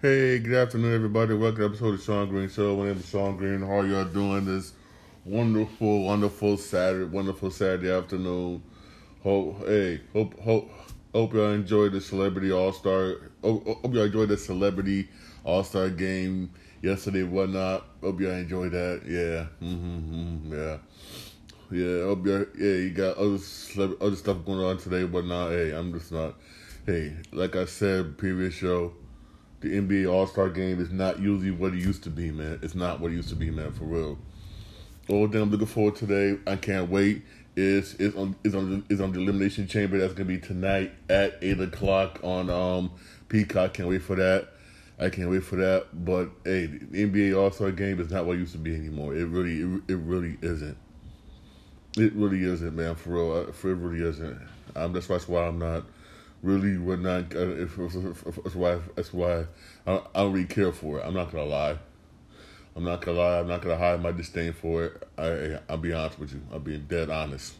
Hey, good afternoon, everybody. Welcome to episode of Shawn Green Show. My name is Shawn Green. How y'all doing this wonderful, wonderful Saturday, wonderful Saturday afternoon? Hope, hey, hope, hope, hope y'all enjoyed the Celebrity All Star. Hope, hope y'all enjoyed the Celebrity All Star game yesterday, whatnot. Hope y'all enjoyed that. Yeah, mm-hmm, mm-hmm yeah. Yeah, hope y'all, yeah, you got other other stuff going on today, but not. Hey, I'm just not. Hey, like I said, previous show, the NBA All Star Game is not usually what it used to be, man. It's not what it used to be, man, for real. All thing I'm looking forward to today, I can't wait. Is is on is on is on the Elimination Chamber. That's gonna be tonight at eight o'clock on um Peacock. Can't wait for that. I can't wait for that. But hey, the NBA All Star Game is not what it used to be anymore. It really it, it really isn't. It really isn't, man. For real, for it really isn't. Um, that's that's why I'm not really would not. Uh, if, if, if, that's why. That's why I, I don't really care for it. I'm not gonna lie. I'm not gonna lie. I'm not gonna hide my disdain for it. I I'll be honest with you. I'll be dead honest.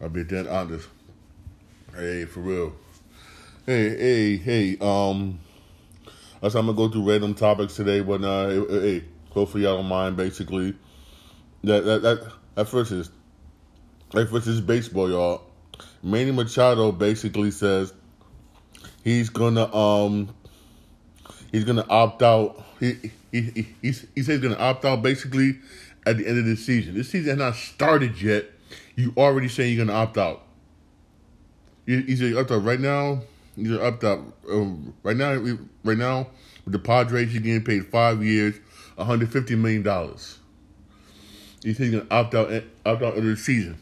I'll be dead honest. Hey, for real. Hey, hey, hey. Um, that's I'm gonna go through random topics today. But uh, hey, hopefully y'all don't mind. Basically, that that that at first is, at first is baseball, y'all. Manny Machado basically says he's gonna um he's gonna opt out. He he he, he, says he's gonna opt out basically at the end of the season. This season has not started yet. You already saying you're gonna opt out. He's a opt out right now. He's opt out um, right now. Right now with the Padres, he's getting paid five years, 150 million dollars. He's gonna opt out opt out of the season.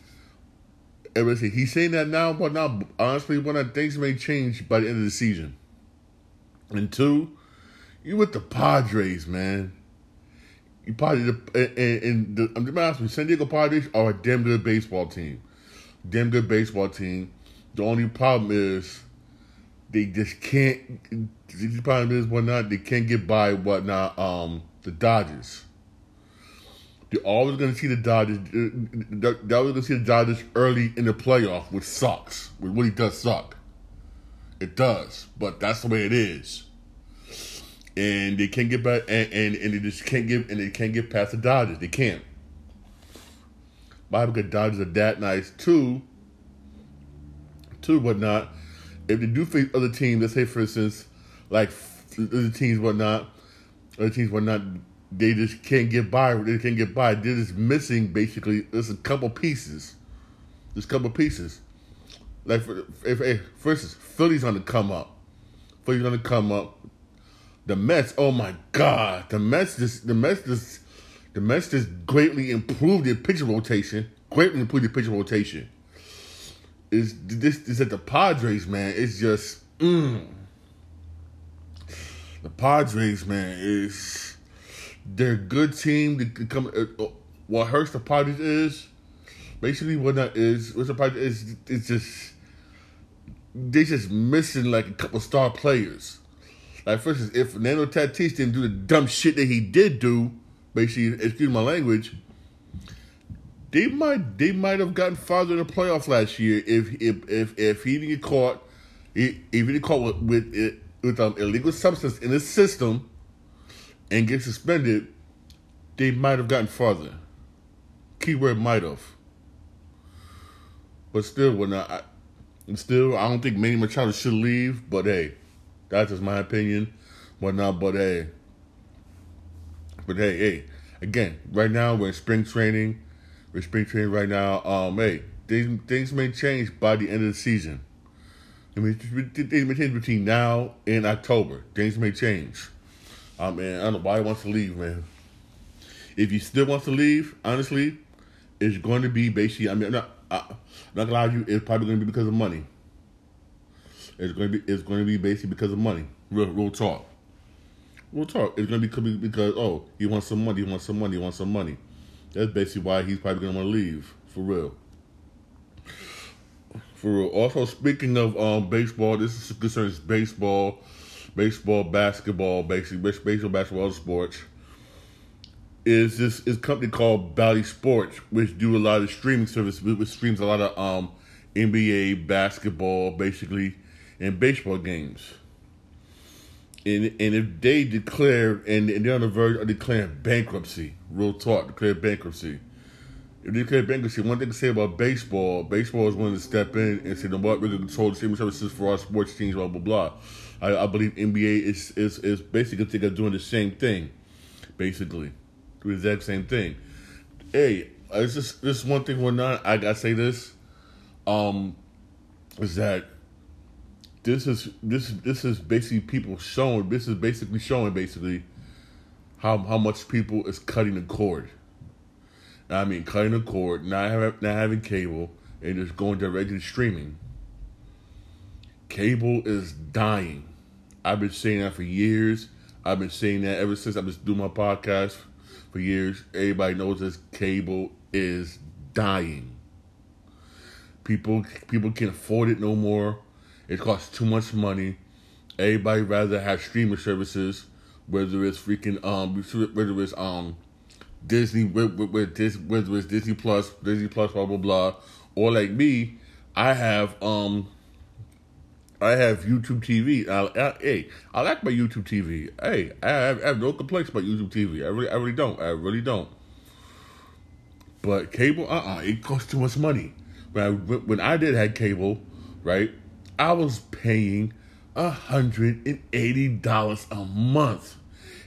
Everybody he's saying that now, but now honestly, one of things may change by the end of the season. And two, you with the Padres, man. You probably the and, and the, I'm just asking, San Diego Padres are a damn good baseball team, damn good baseball team. The only problem is they just can't. The problem is whatnot they can't get by whatnot. Um, the Dodgers. You're always going to see the Dodgers. Uh, uh, They're always going to see the Dodgers early in the playoff, which sucks. Which really does suck. It does, but that's the way it is. And they can't get back, and, and, and they just can't get, and they can't get past the Dodgers. They can't. Why? Because Dodgers are that nice too. Too, whatnot. If they do face other teams, let's say for instance, like other teams, whatnot, other teams, whatnot they just can't get by. They can't get by. They're just missing basically. There's a couple pieces. There's a couple pieces. Like for if, if for instance, Philly's on the come up. Philly's gonna come up. The Mets. Oh my God. The Mets just the Mets just the Mets just greatly improved their pitcher rotation. Greatly improved their pitcher rotation. Is this is at the Padres, man? It's just mm. the Padres, man. Is they're a good team. They come. Uh, uh, what hurts the Padres is basically what that is. What the Padres is, it's just they just missing like a couple star players. Like for instance, if Fernando Tatis didn't do the dumb shit that he did do, basically, excuse my language, they might they might have gotten farther in the playoff last year if if if, if he didn't get caught, if he didn't caught with with, with um, illegal substance in his system and get suspended, they might have gotten farther. Keyword might have. But still, when I, still, I don't think Manny Machado should leave. But hey, that's just my opinion. But not, but hey, but hey, hey, again, right now we're in spring training. We're spring training right now. Um, hey, things things may change by the end of the season. I mean, things may change between now and October. Things may change. Oh man, I don't know why he wants to leave, man. If he still wants to leave, honestly, it's going to be basically. I mean, I'm not. I, am not gonna lie to you. It's probably going to be because of money. It's going to be. It's going to be basically because of money. Real, real talk. Real talk. It's going to be because oh, he wants some money. He wants some money. He wants some money. That's basically why he's probably going to want to leave for real. For real. Also, speaking of um, baseball, this is concerns baseball baseball, basketball, basically baseball, basketball, sports, is this is company called Bally Sports, which do a lot of streaming service, which streams a lot of um, NBA, basketball, basically, and baseball games. and and if they declare and, and they're on the verge of declaring bankruptcy, real talk, declare bankruptcy. If they declare bankruptcy, one thing to say about baseball, baseball is willing to step in and say, "No, what we're going to control the streaming services for our sports teams, blah blah blah." I, I believe NBA is is is basically doing the same thing, basically, the exact same thing. Hey, it's just this one thing we're not. I gotta say this, um, is that this is this this is basically people showing this is basically showing basically how how much people is cutting the cord. I mean cutting the cord, not having not having cable, and just going directly to streaming. Cable is dying. I've been saying that for years. I've been saying that ever since I've been doing my podcast for years. Everybody knows this cable is dying. People people can't afford it no more. It costs too much money. Everybody rather have streaming services, whether it's freaking um, whether it's um, Disney with this whether it's Disney Plus, Disney Plus, blah blah blah, or like me, I have um, I have YouTube TV. I, I, hey, I like my YouTube TV. Hey, I have, I have no complaints about YouTube TV. I really, I really don't. I really don't. But cable, uh, uh it costs too much money. When I, when I did have cable, right, I was paying $180 a month.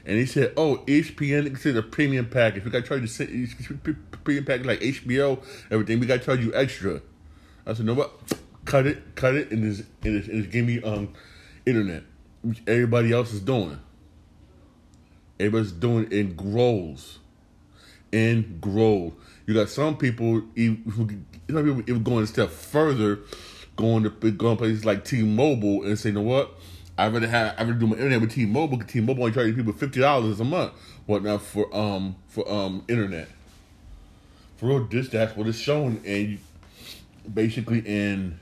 And he said, oh, ESPN consider a premium package. We got to charge you premium package like HBO, everything. We got to charge you extra. I said, no, what? Cut it, cut it, and just, and just, and give me um, internet, which everybody else is doing. Everybody's doing in grows. In grows. You got some people, even, even going a step further, going to going places like T-Mobile and saying, you know what? I rather have I rather do my internet with T-Mobile. Cause T-Mobile only charging people fifty dollars a month, whatnot for um for um internet. For real, this that's what it's showing, and basically, and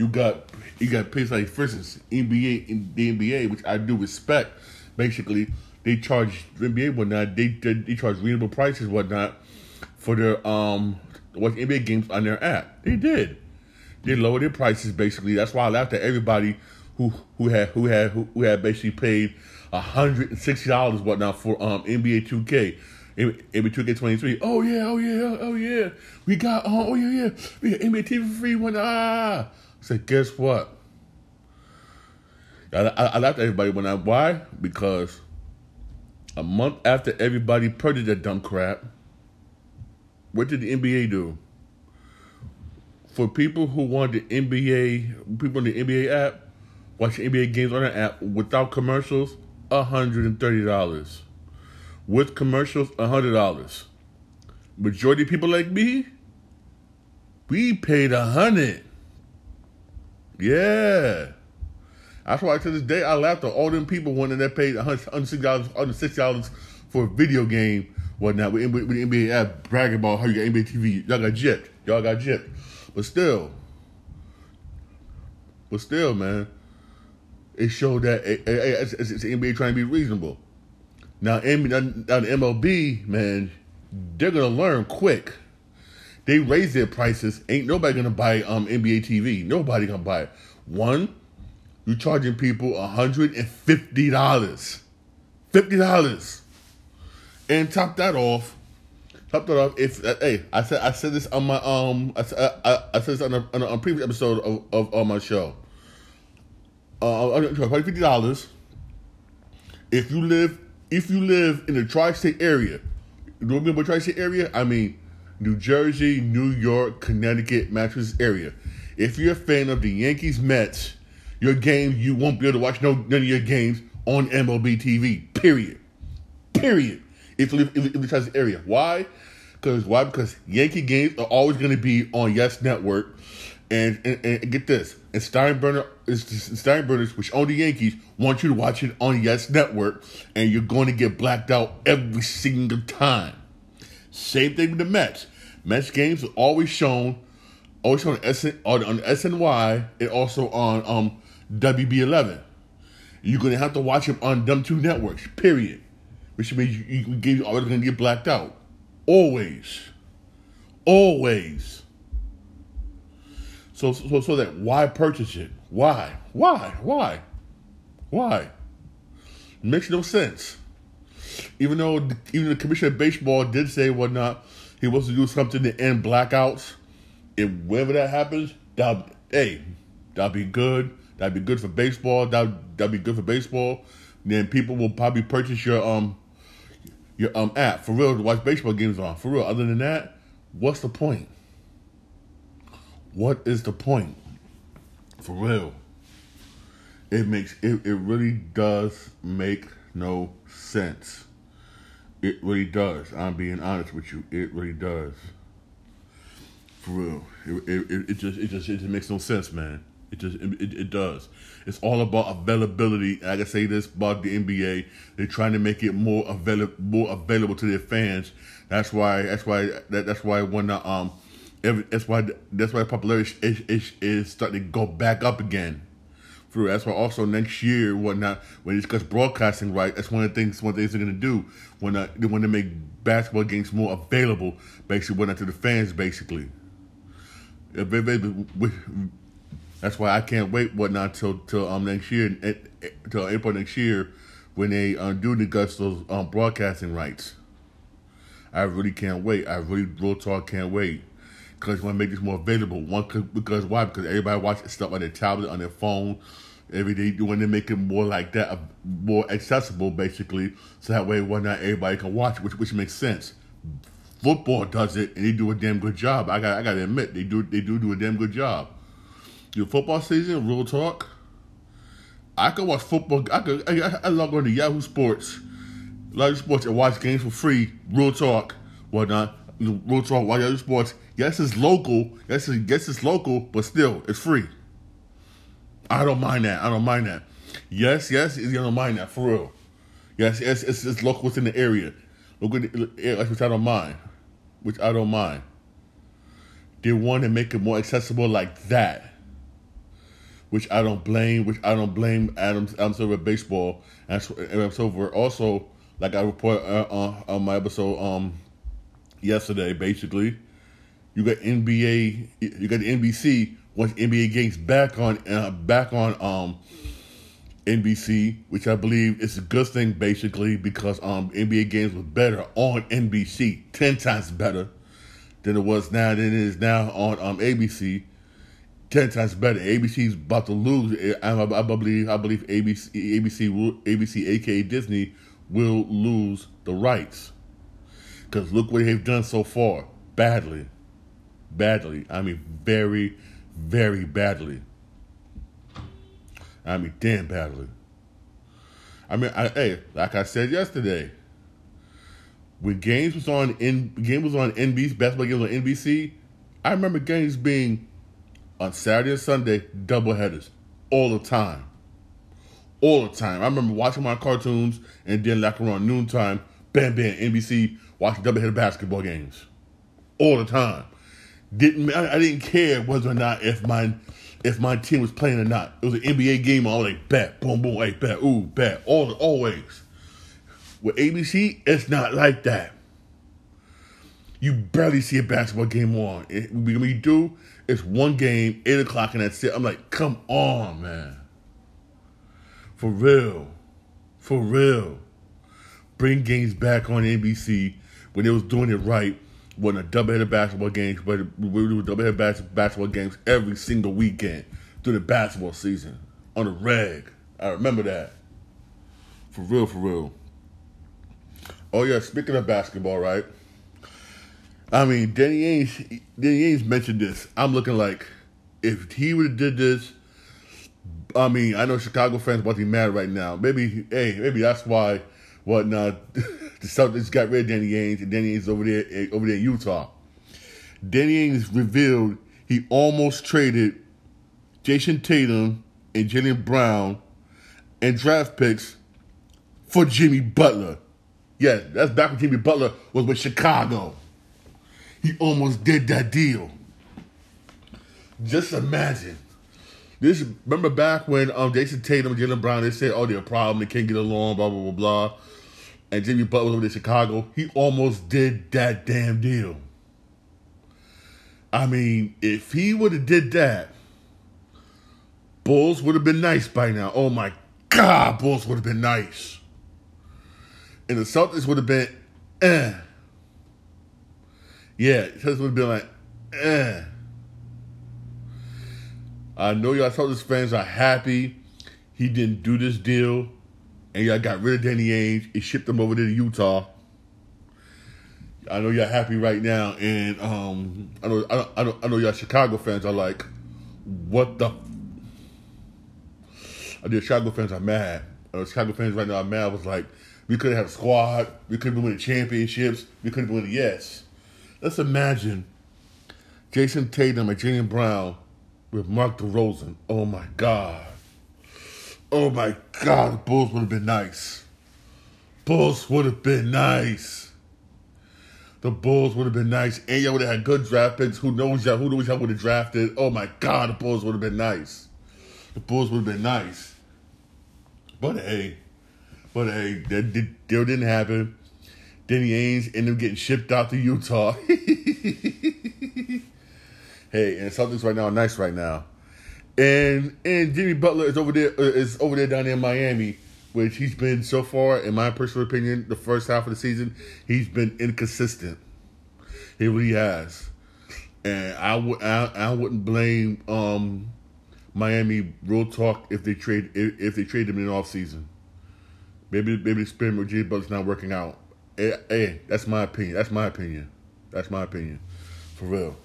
you got you got places like, for instance, NBA in the NBA, which I do respect. Basically, they charge the NBA whatnot. They, they they charge reasonable prices whatnot for their um watch NBA games on their app. They did. They lowered their prices basically. That's why I laughed at everybody who who had who had who, who had basically paid hundred and sixty dollars whatnot for um NBA two K. NBA two K twenty three. Oh yeah, oh yeah, oh yeah. We got oh, oh yeah, yeah. We got NBA TV free one. Ah, said, guess what? I, I, I laughed at everybody when I why because a month after everybody purchased that dumb crap, what did the NBA do? for people who want the NBA, people in the NBA app, watch NBA games on the app without commercials, $130. With commercials, $100. Majority people like me, we paid a hundred. Yeah. That's why to this day I laugh at all them people wanting that paid $160, $160 for a video game, whatnot, with, with the NBA app bragging about how you got NBA TV. Y'all got gypped. Y'all got gypped. But still, but still, man, it showed that it, it, it's, it's, NBA trying to be reasonable. Now, now the MLB, man, they're gonna learn quick. They raise their prices. Ain't nobody gonna buy um NBA TV. Nobody gonna buy it. One, you're charging people hundred and fifty dollars. Fifty dollars. And top that off, top that off. If uh, hey, I said I said this on my um, I, I, I said this on a, on a, previous episode of, of, my show. Uh, uh fifty dollars. If you live, if you live in the tri-state area, you I mean tri-state area? I mean New Jersey, New York, Connecticut, Massachusetts area. If you're a fan of the Yankees, Mets, your game you won't be able to watch no none of your games on MLB TV. Period. Period. If you live in the area, why? Because why? Because Yankee games are always going to be on Yes Network, and, and, and get this, and Steinbrenner is Steinbrenners, which own the Yankees, want you to watch it on Yes Network, and you're going to get blacked out every single time. Same thing with the Mets. Mets games are always shown, always shown on, SN, on, on SNY and also on um, WB11. You're going to have to watch them on them two networks. Period. Which means you, you, you always going to get blacked out. Always. Always. So, so, so that why purchase it? Why? Why? Why? Why? Makes no sense. Even though even the commissioner of baseball did say whatnot, he wants to do something to end blackouts. If whenever that happens, that hey, that'll be good. That'd be good for baseball. That that'd be good for baseball. Then people will probably purchase your um your um app for real to watch baseball games on. For real. Other than that, what's the point? What is the point? For real. It makes it, it really does make no sense. It really does. I'm being honest with you. It really does. For real. It, it, it just it just it just makes no sense, man. It just it, it does. It's all about availability. I can say this about the NBA. They're trying to make it more available more available to their fans. That's why that's why that, that's why when the, um every, that's why that's why popularity is, is, is starting to go back up again. Through that's why also next year whatnot when they discuss broadcasting right that's one of the things one of the things they're gonna do when uh, they want to make basketball games more available basically whatnot to the fans basically. That's why I can't wait whatnot till till um next year till April next year when they um, do discuss those um, broadcasting rights. I really can't wait. I really real talk can't wait because want to make this more available. One because why? Because everybody watches stuff on their tablet, on their phone, every day. When they make it more like that, uh, more accessible, basically, so that way, why not everybody can watch, which which makes sense. Football does it, and they do a damn good job. I got I got to admit, they do they do do a damn good job. Your football season, real talk. I could watch football. I could. I, I log on to Yahoo Sports, Yahoo Sports, and watch games for free. Real talk, whatnot. Real talk. Watch Yahoo Sports. Yes, it's local. Yes, it's, yes, it's local, but still, it's free. I don't mind that. I don't mind that. Yes, yes, you don't mind that for real. Yes, yes, it's, it's local within the area. Look at which I don't mind. Which I don't mind. They want to make it more accessible like that which I don't blame, which I don't blame Adams Adam Silver baseball and Adam Silver. Also, like I report uh, uh, on my episode um yesterday, basically, you got NBA, you got the NBC once NBA games back on uh, back on um NBC, which I believe is a good thing basically because um NBA games was better on NBC, ten times better than it was now than it is now on um ABC ten times better. ABC's about to lose. I, I, believe I believe ABC ABC ABC aka Disney will lose the rights because look what they've done so far. Badly, badly. I mean, very, very badly. I mean, damn badly. I mean, I, hey, like I said yesterday, when games was on in game was on NBC, basketball games on NBC, I remember games being on Saturday and Sunday, double headers all the time. All the time. I remember watching my cartoons and then like around noontime, bam bam, NBC watching double header basketball games. All the time. Didn't I, I, didn't care whether or not if my if my team was playing or not. It was an NBA game, I was like, bet, boom, boom, hey, bet, ooh, bet, all always. With ABC, it's not like that. You barely see a basketball game on. It, when we do, it's one game, 8 o'clock, and that's it. I'm like, come on, man. For real. For real. Bring games back on NBC when they was doing it right. When a doubleheader basketball games, but we do doubleheader basketball games every single weekend through the basketball season on the reg. I remember that. For real, for real. Oh yeah, speaking of basketball, right? I mean, Danny Ainge, Danny Ainge mentioned this. I'm looking like if he would have did this. I mean, I know Chicago fans about to be mad right now. Maybe, hey, maybe that's why what now the Celtics got rid of Danny Ainge and Danny Ainge over there eh, over there in Utah. Danny Ainge revealed he almost traded Jayson Tatum and Jaylen Brown and draft picks for Jimmy Butler. Yeah, that's back when Jimmy Butler was with Chicago he almost did that deal. Just imagine. This remember back when um Jayson Tatum and Jaylen Brown they said, oh, they're a problem, they can't get along, blah blah blah blah. And Jimmy Butler over in Chicago, he almost did that damn deal. I mean, if he would have did that, Bulls would have been nice by now. Oh my God, Bulls would have been nice. and the Celtics would have been, eh. Yeah, Celtics would have been like, eh. I know y'all Celtics fans are happy he didn't do this deal, and y'all got rid of Danny Ainge and shipped him over to Utah. I know y'all happy right now, and um, I know I know, I know, y'all Chicago fans are like, what the? I know Chicago fans are mad. I know Chicago fans right now are mad. I was like, we could have a squad. We could been winning championships. We could been winning. Yes, let's imagine Jayson Tatum and Jaylen Brown with Mark DeRozan. Oh my God. Oh my God, the Bulls would have been nice. Bulls would have been nice. The Bulls would have been nice. And y'all would have had good draft picks. Who knows y'all? Who knows y'all would have drafted? Oh my God, the Bulls would have been nice. The Bulls would have been nice. But hey, but hey, that, that deal didn't happen. Danny Ainge ended up getting shipped out to Utah. hey, and something's right now are nice right now. And and Jimmy Butler is over there uh, is over there down there in Miami, which he's been so far, in my personal opinion, the first half of the season, he's been inconsistent. He really has. And I would I, I wouldn't blame um, Miami real talk if they trade if, if they trade him in off season. Maybe maybe the experiment with Jimmy Butler's not working out. Hey, hey, that's my opinion. That's my opinion. That's my opinion. For real.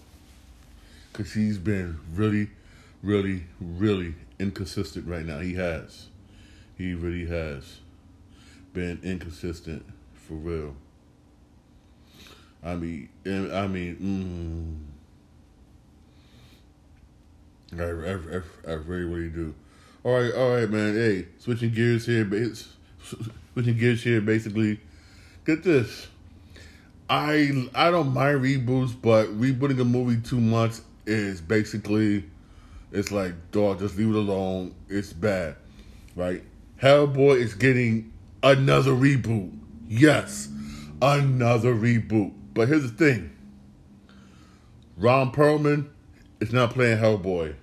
Cause he's been really, really, really inconsistent right now. He has. He really has been inconsistent for real. I mean, I mean, mm, I, I, I, I really, really do. All right, all right, man. Hey, switching gears here, switching gears here. Basically, get this. I I don't mind reboots, but rebooting a movie too much is basically it's like dog, just leave it alone. It's bad, right? Hellboy is getting another reboot. Yes, another reboot. But here's the thing: Ron Perlman is not playing Hellboy,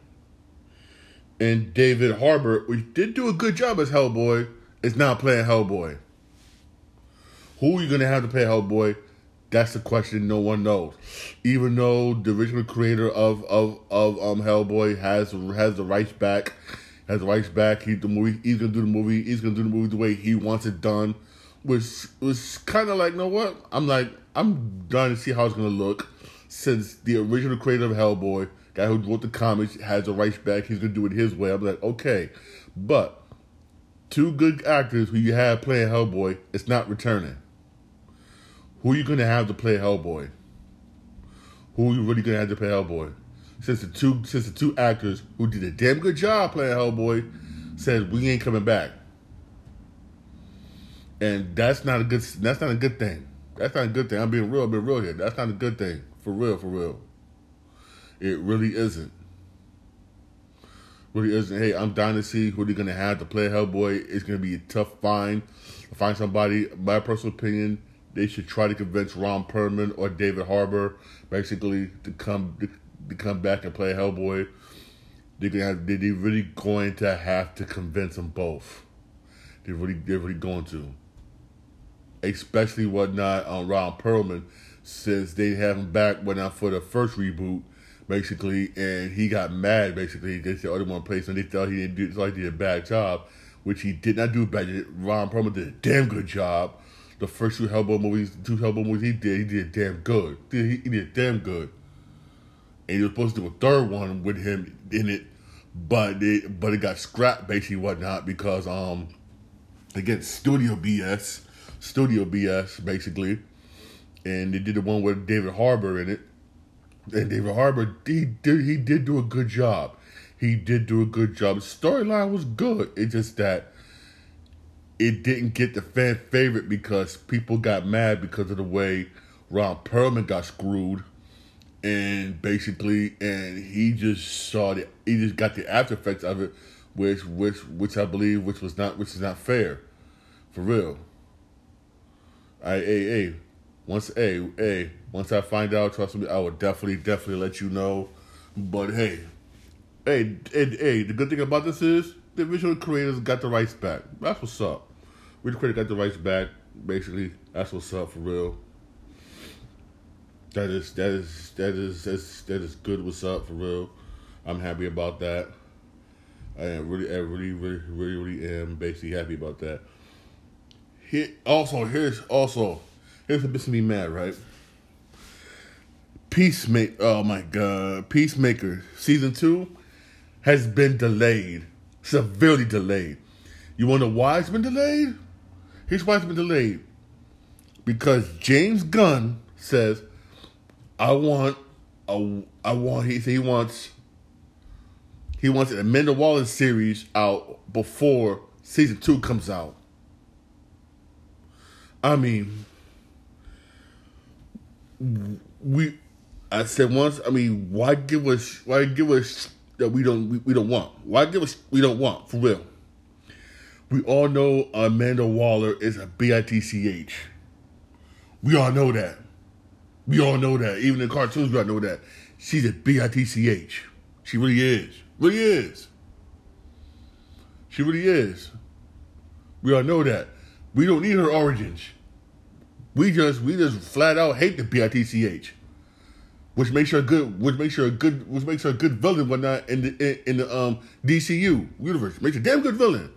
and David Harbour, which did do a good job as Hellboy, is not playing Hellboy. Who are you gonna have to play Hellboy? That's the question no one knows. Even though the original creator of of of um Hellboy has has the rights back, has the rights back. He the movie. He's gonna do the movie. He's gonna do the movie the way he wants it done. Which was kind of like, you know what? I'm like, I'm done to see how it's gonna look. Since the original creator of Hellboy, guy who wrote the comics, has the rights back, he's gonna do it his way. I'm like, okay, but two good actors who you have playing Hellboy, it's not returning. Who are you gonna have to play Hellboy? Who are you really gonna have to play Hellboy? Since the two since the two actors who did a damn good job playing Hellboy said we ain't coming back. And that's not a good that's not a good thing. That's not a good thing. I'm being real, I'm being real here. That's not a good thing. For real, for real. It really isn't. Really isn't. Hey, I'm dying to see who they're gonna have to play Hellboy. It's gonna be a tough find. Find somebody, my personal opinion, they should try to convince Ron Perlman or David Harbour basically to come to, to come back and play Hellboy. They're gonna have, they're really going to have to convince them both. They're really they're really going to. Especially whatnot on um, Ron Perlman, since they have him back whatnot for the first reboot, basically, and he got mad basically. They said other one place and they thought he didn't do thought he did a bad job, which he did not do bad. Ron Perlman did a damn good job the first two Hellboy movies, two Hellboy movies he did, he did damn good. He, he did damn good. And he was supposed to do a third one with him in it, but it but it got scrapped basically whatnot because um again studio BS, studio BS basically, and they did the one with David Harbour in it, and David Harbour he did he did do a good job. He did do a good job. Storyline was good. It's just that it didn't get the fan favorite because people got mad because of the way Ron Perlman got screwed, and basically, and he just saw the he just got the after effects of it, which which which I believe which was not which is not fair, for real. I hey hey, once a, a, once I find out, trust me, I will definitely definitely let you know. But hey, hey hey hey, the good thing about this is the original creators got the rights back. That's what's up. We the creator got the rights back. Basically, that's what's up for real. That is that is that is that's that is good. What's up for real? I'm happy about that. I am really, I really, really, really, really am basically happy about that. Here, also, here's also here's what makes me mad, right? Peacemaker, oh my god, Peacemaker season two has been delayed, severely delayed. You wonder why it's been delayed? Here's why it's been delayed. Because James Gunn says, "I want, a, I want." He he wants he wants an Amanda Waller series out before season two comes out. I mean, we. I said once. I mean, why give us? Why give us that we don't? We, we don't want. Why give us? We don't want for real. We all know Amanda Waller is a bitch. We all know that. We all know that. Even in cartoons, we all know that she's a bitch. She really is. Really is. She really is. We all know that. We don't need her origins. We just we just flat out hate the bitch, which makes her a good, which makes her a good, which makes her a good villain, whatnot in the in, in the um DCU universe. Makes a damn good villain.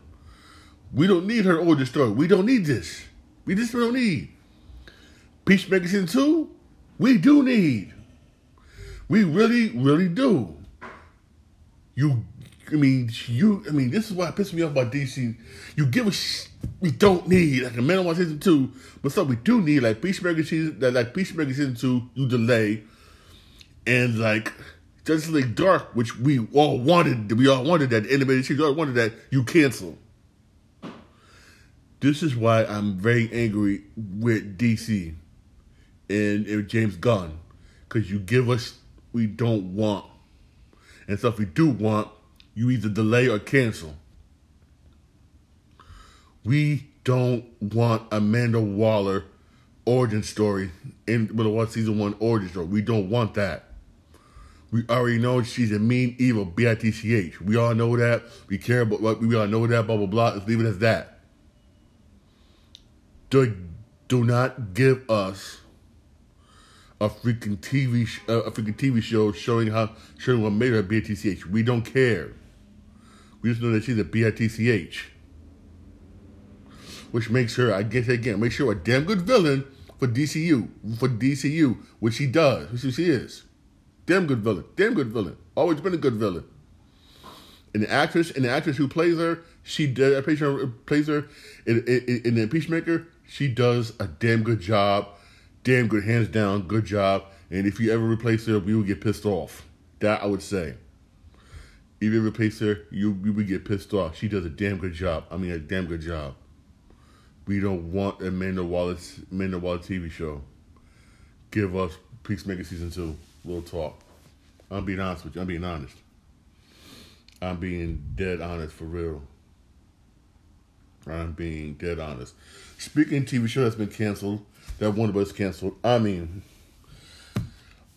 We don't need her origin story. We don't need this. We just don't need. Peacemaker season two. We do need. We really, really do you I mean, you. I mean, this is why it pisses me off about DC. You give us sh- we don't need like a Man of War season two, but stuff we do need like Peacemaker season like Peacemaker season two you delay, and like Justice League Dark, which we all wanted. We all wanted that animated series. All wanted that you cancel. This is why I'm very angry with DC and, and James Gunn because you give us we don't want and if we do want, you either delay or cancel. We don't want Amanda Waller origin story in with a season one origin story. We don't want that. We already know she's a mean, evil bitch. We all know that. We care about what we all know that. Blah blah blah. Let's leave it as that. Do, do not give us a freaking TV sh- uh, a freaking TV show showing how showing what made her bitch. We don't care. We just know that she's a bitch, which makes her, I guess again, makes her a damn good villain for DCU for DCU, which she does, which she is. Damn good villain, damn good villain. Always been a good villain. And the actress and the actress who plays her, she does, uh, plays her in, in, in the Peacemaker. She does a damn good job damn good, hands down, good job. And if you ever replace her, we would get pissed off. That I would say. If you replace her, you you would get pissed off. She does a damn good job. I mean, a damn good job. We don't want Amanda Wallace Amanda Wallace TV show. Give us Peacemaker season two. Real talk. I'm being honest with you. I'm being honest. I'm being dead honest for real. I'm being dead honest. Speaking TV show that's been canceled, that Warner Bros. canceled. I mean,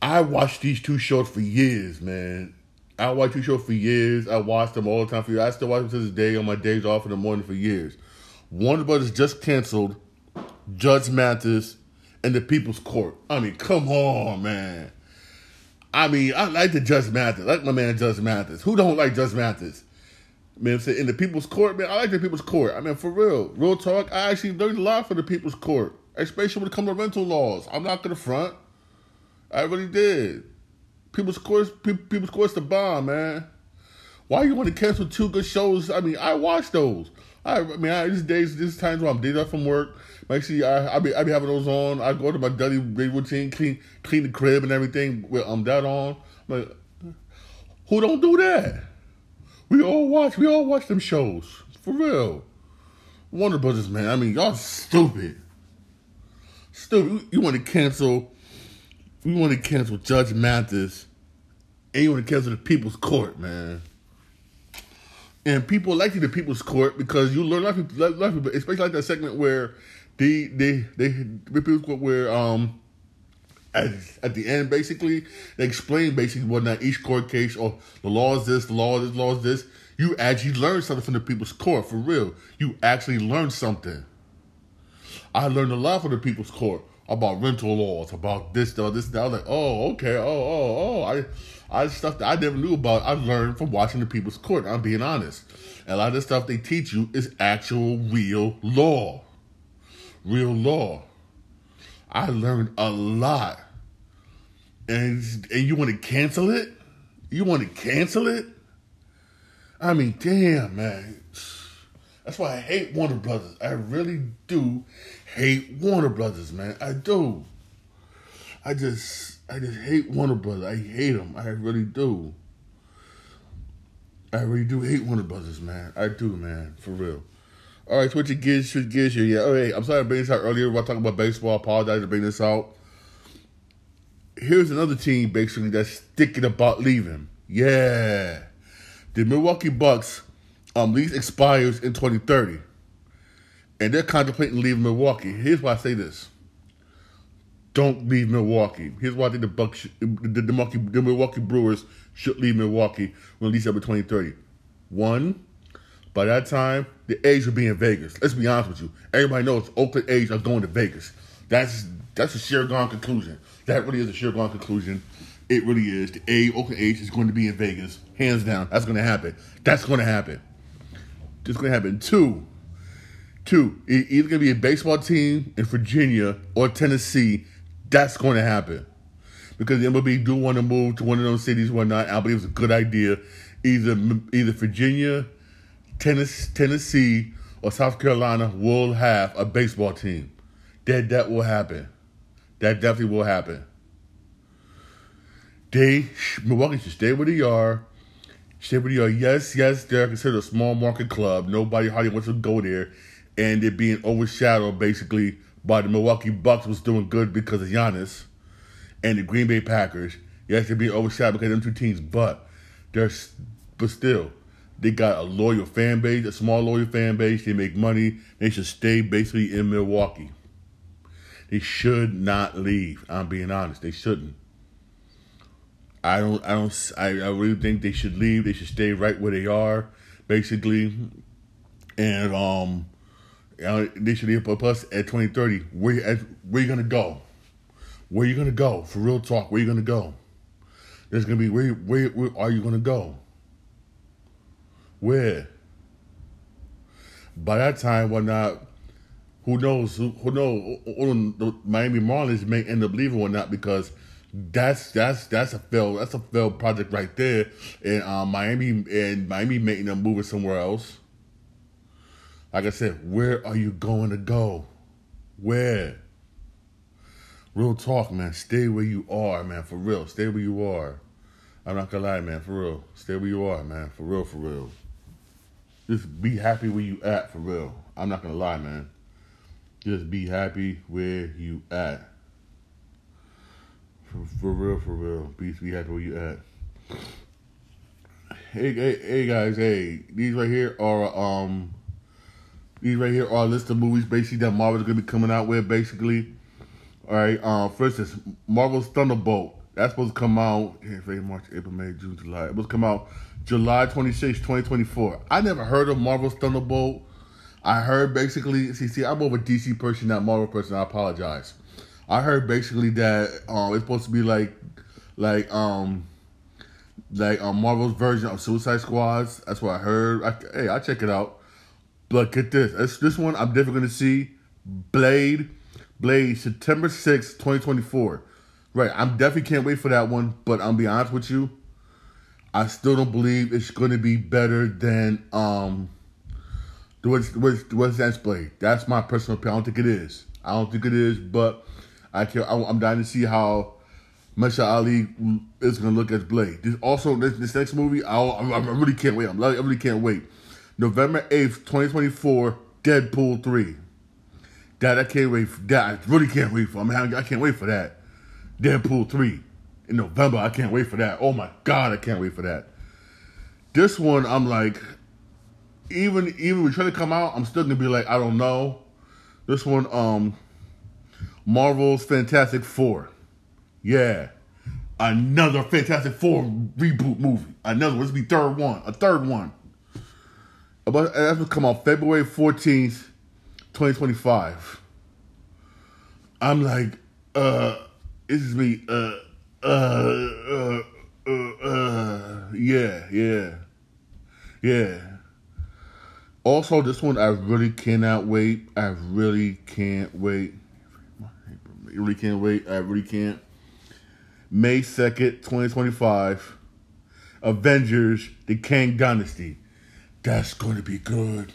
I watched these two shows for years, man. I watched two shows for years. I watched them all the time for years. I still watch them to this day on my days off in the morning for years. Warner Brothers just canceled Judge Mathis and the People's Court. I mean, come on, man. I mean, I like the Judge Mathis. I like my man Judge Mathis. Who don't like Judge Mathis? Man, I'm saying in the People's Court, man, I like the People's Court. I mean, for real, real talk. I actually learned a lot from the People's Court especially when it comes to rental laws. I'm not gonna front. I really did. People's course, people's course the bomb, man. Why you want to cancel two good shows? I mean, I watch those. I, I mean, I, these days, these times when I'm days off from work, actually, I I be I be having those on. I go to my daily routine, clean clean the crib and everything. With um that on. I'm like, who don't do that? We all watch. We all watch them shows for real. Warner Brothers, man. I mean, y'all stupid still you want to cancel you want to cancel Judge Mathis and you want to cancel the People's Court, man. And people like the People's Court because you learn a lot of people especially like that segment where they they they Court where um at, at the end basically they explain basically what not each court case or the law is this, the law is this, law is this. You actually learn something from the People's Court for real. You actually learn something. I learned a lot from the People's Court about rental laws, about this, that, this, that. I was like, oh, okay, oh, oh, oh. I, I stuff that I never knew about. I learned from watching the People's Court. I'm being honest. A lot of the stuff they teach you is actual, real law, real law. I learned a lot. And and you want to cancel it? You want to cancel it? I mean, damn, man. That's why I hate Warner Brothers. I really do hate Warner Brothers, man. I do. I just, I just hate Warner Brothers. I hate them. I really do. I really do hate Warner Brothers, man. I do, man, for real. All right, switching gears, switch gears here. Yeah, okay. I'm sorry to bring this out earlier while talking about baseball. I apologize to bring this out. Here's another team basically that's thinking about leaving. Yeah, the Milwaukee Bucks um, lease expires in 2030, and they're contemplating leaving Milwaukee. Here's why I say this: Don't leave Milwaukee. Here's why I think the Bucks, the, the, Milwaukee, the Milwaukee Brewers should leave Milwaukee when lease up in 2030. One, by that time, the A's will be in Vegas. Let's be honest with you. Everybody knows Oakland A's are going to Vegas. That's that's a sheer gone conclusion. That really is a sheer gone conclusion. It really is. The A Oakland A's is going to be in Vegas, hands down. That's going to happen. That's going to happen. It's going to happen. Two, two. Either going to be a baseball team in Virginia or Tennessee. That's going to happen because the MLB do want to move to one of those cities, whatnot. I believe it's a good idea. Either either Virginia, Tennessee, Tennessee, or South Carolina will have a baseball team. That that will happen. That definitely will happen. They Milwaukee should stay where they are. Stay where they are. Yes, yes, they're considered a small market club. Nobody hardly wants to go there, and they're being overshadowed basically by the Milwaukee Bucks, was doing good because of Giannis, and the Green Bay Packers. Yes, they're being overshadowed because of them two teams, but they're but still they got a loyal fan base, a small loyal fan base. They make money. They should stay basically in Milwaukee. They should not leave. I'm being honest. They shouldn't. I don't. I don't. I, I really think they should leave. They should stay right where they are, basically. And um, they should leave. Plus, at 2030, where at, where you gonna go? Where you gonna go? For real talk, where you gonna go? There's gonna be where where where are you gonna go? Where? By that time, whatnot, who knows? Who, who knows? Miami Marlins may end up leaving or not because that's that's that's a failed that's a failed project right there. And um, Miami and Miami making them moving somewhere else. Like I said, where are you going to go? Where? Real talk, man. Stay where you are, man. For real. Stay where you are. I'm not gonna lie, man. For real. Stay where you are, man. For real, for real. Just be happy where you at, for real. I'm not gonna lie, man. Just be happy where you at. For, for real, for real. Be, be happy where you at. Hey, hey, hey, guys. Hey, these right here are um, these right here are a list of movies basically that Marvel's gonna be coming out with. Basically, all right. Um, for instance, Marvel's Thunderbolt. That's supposed to come out February, March, April, May, June, July. It was come out July 26, 2024. I never heard of Marvel's Thunderbolt. I heard basically, see, see, I'm more of a DC person, not Marvel person. I apologize. I heard basically that um, it's supposed to be like, like, um, like um, Marvel's version of Suicide Squads. That's what I heard. I, hey, I check it out. But get this, this, this one I'm definitely gonna see. Blade, Blade, September 6th, 2024. Right, I'm definitely can't wait for that one. But I'm be honest with you, I still don't believe it's gonna be better than um the what's what's what's that play? That's my personal opinion. I don't think it is. I don't think it is, but I can. I'm dying to see how Mahershala Ali is going to look as Blade. This also this, this next movie, I, I, really can't wait. I'm, I really can't wait. November eighth, twenty twenty four, Deadpool three. That I can't wait. For, that I really can't wait for. I mean, I can't wait for that. Deadpool three in November. I can't wait for that. Oh my god, I can't wait for that. This one, I'm like, even even when trying to come out, I'm still gonna be like, I don't know. This one, um, Marvel's Fantastic Four. Yeah. Another Fantastic Four reboot movie. Another one. This will be third one. A third one. But that's gonna come out February 14th, 2025. I'm like, uh, this is me, uh, uh, uh, uh, uh, yeah, yeah, yeah. Also, this one I really cannot wait. I really can't wait. Really can't wait. I really can't. May 2nd, 2025. Avengers, the Kang Dynasty. That's going to be good.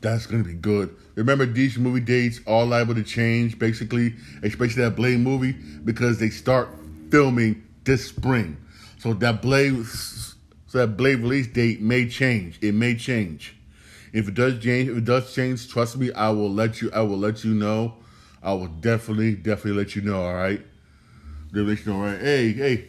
That's going to be good. Remember, these movie dates are liable to change, basically, especially that Blade movie, because they start filming this spring. So that Blade, so that Blade release date may change. It may change. If it does change, if it does change, trust me, I will let you. I will let you know. I will definitely, definitely let you know. All right. Let you know. All right. Hey, hey,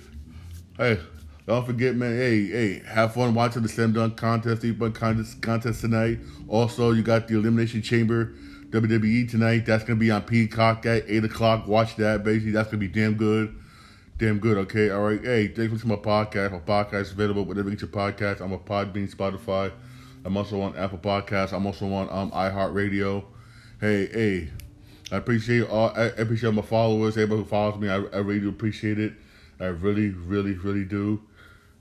hey. Don't forget, man. Hey, hey, have fun watching the Slam Dunk contest, Deep contest, contest tonight. Also, you got the Elimination Chamber WWE tonight. That's gonna be on Peacock at eight o'clock. Watch that, basically. That's gonna be damn good, damn good. Okay, all right. Hey, thanks for listening to my podcast. My podcast is available wherever you get your podcast. I'm a Podbean, Spotify. I'm also on Apple Podcasts. I'm also on um, iHeartRadio. Hey, hey, I appreciate all. I appreciate my followers. Everybody who follows me, I, I really do appreciate it. I really, really, really do.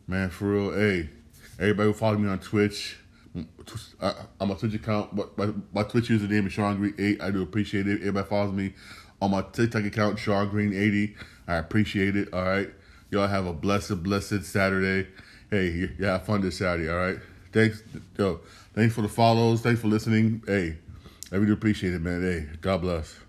Man, for real, hey, everybody who follow me on Twitch, I, am a Twitch account, but my, my Twitch username is Shawn Green 8. I do appreciate it. Everybody follows me on my TikTok account, Shawn Green 80. I appreciate it. All right. Y'all have a blessed, blessed Saturday. Hey, you have fun this Saturday. All right. Thanks, yo. Thanks for the follows. Thanks for listening. Hey, I really appreciate it, man. Hey, God bless.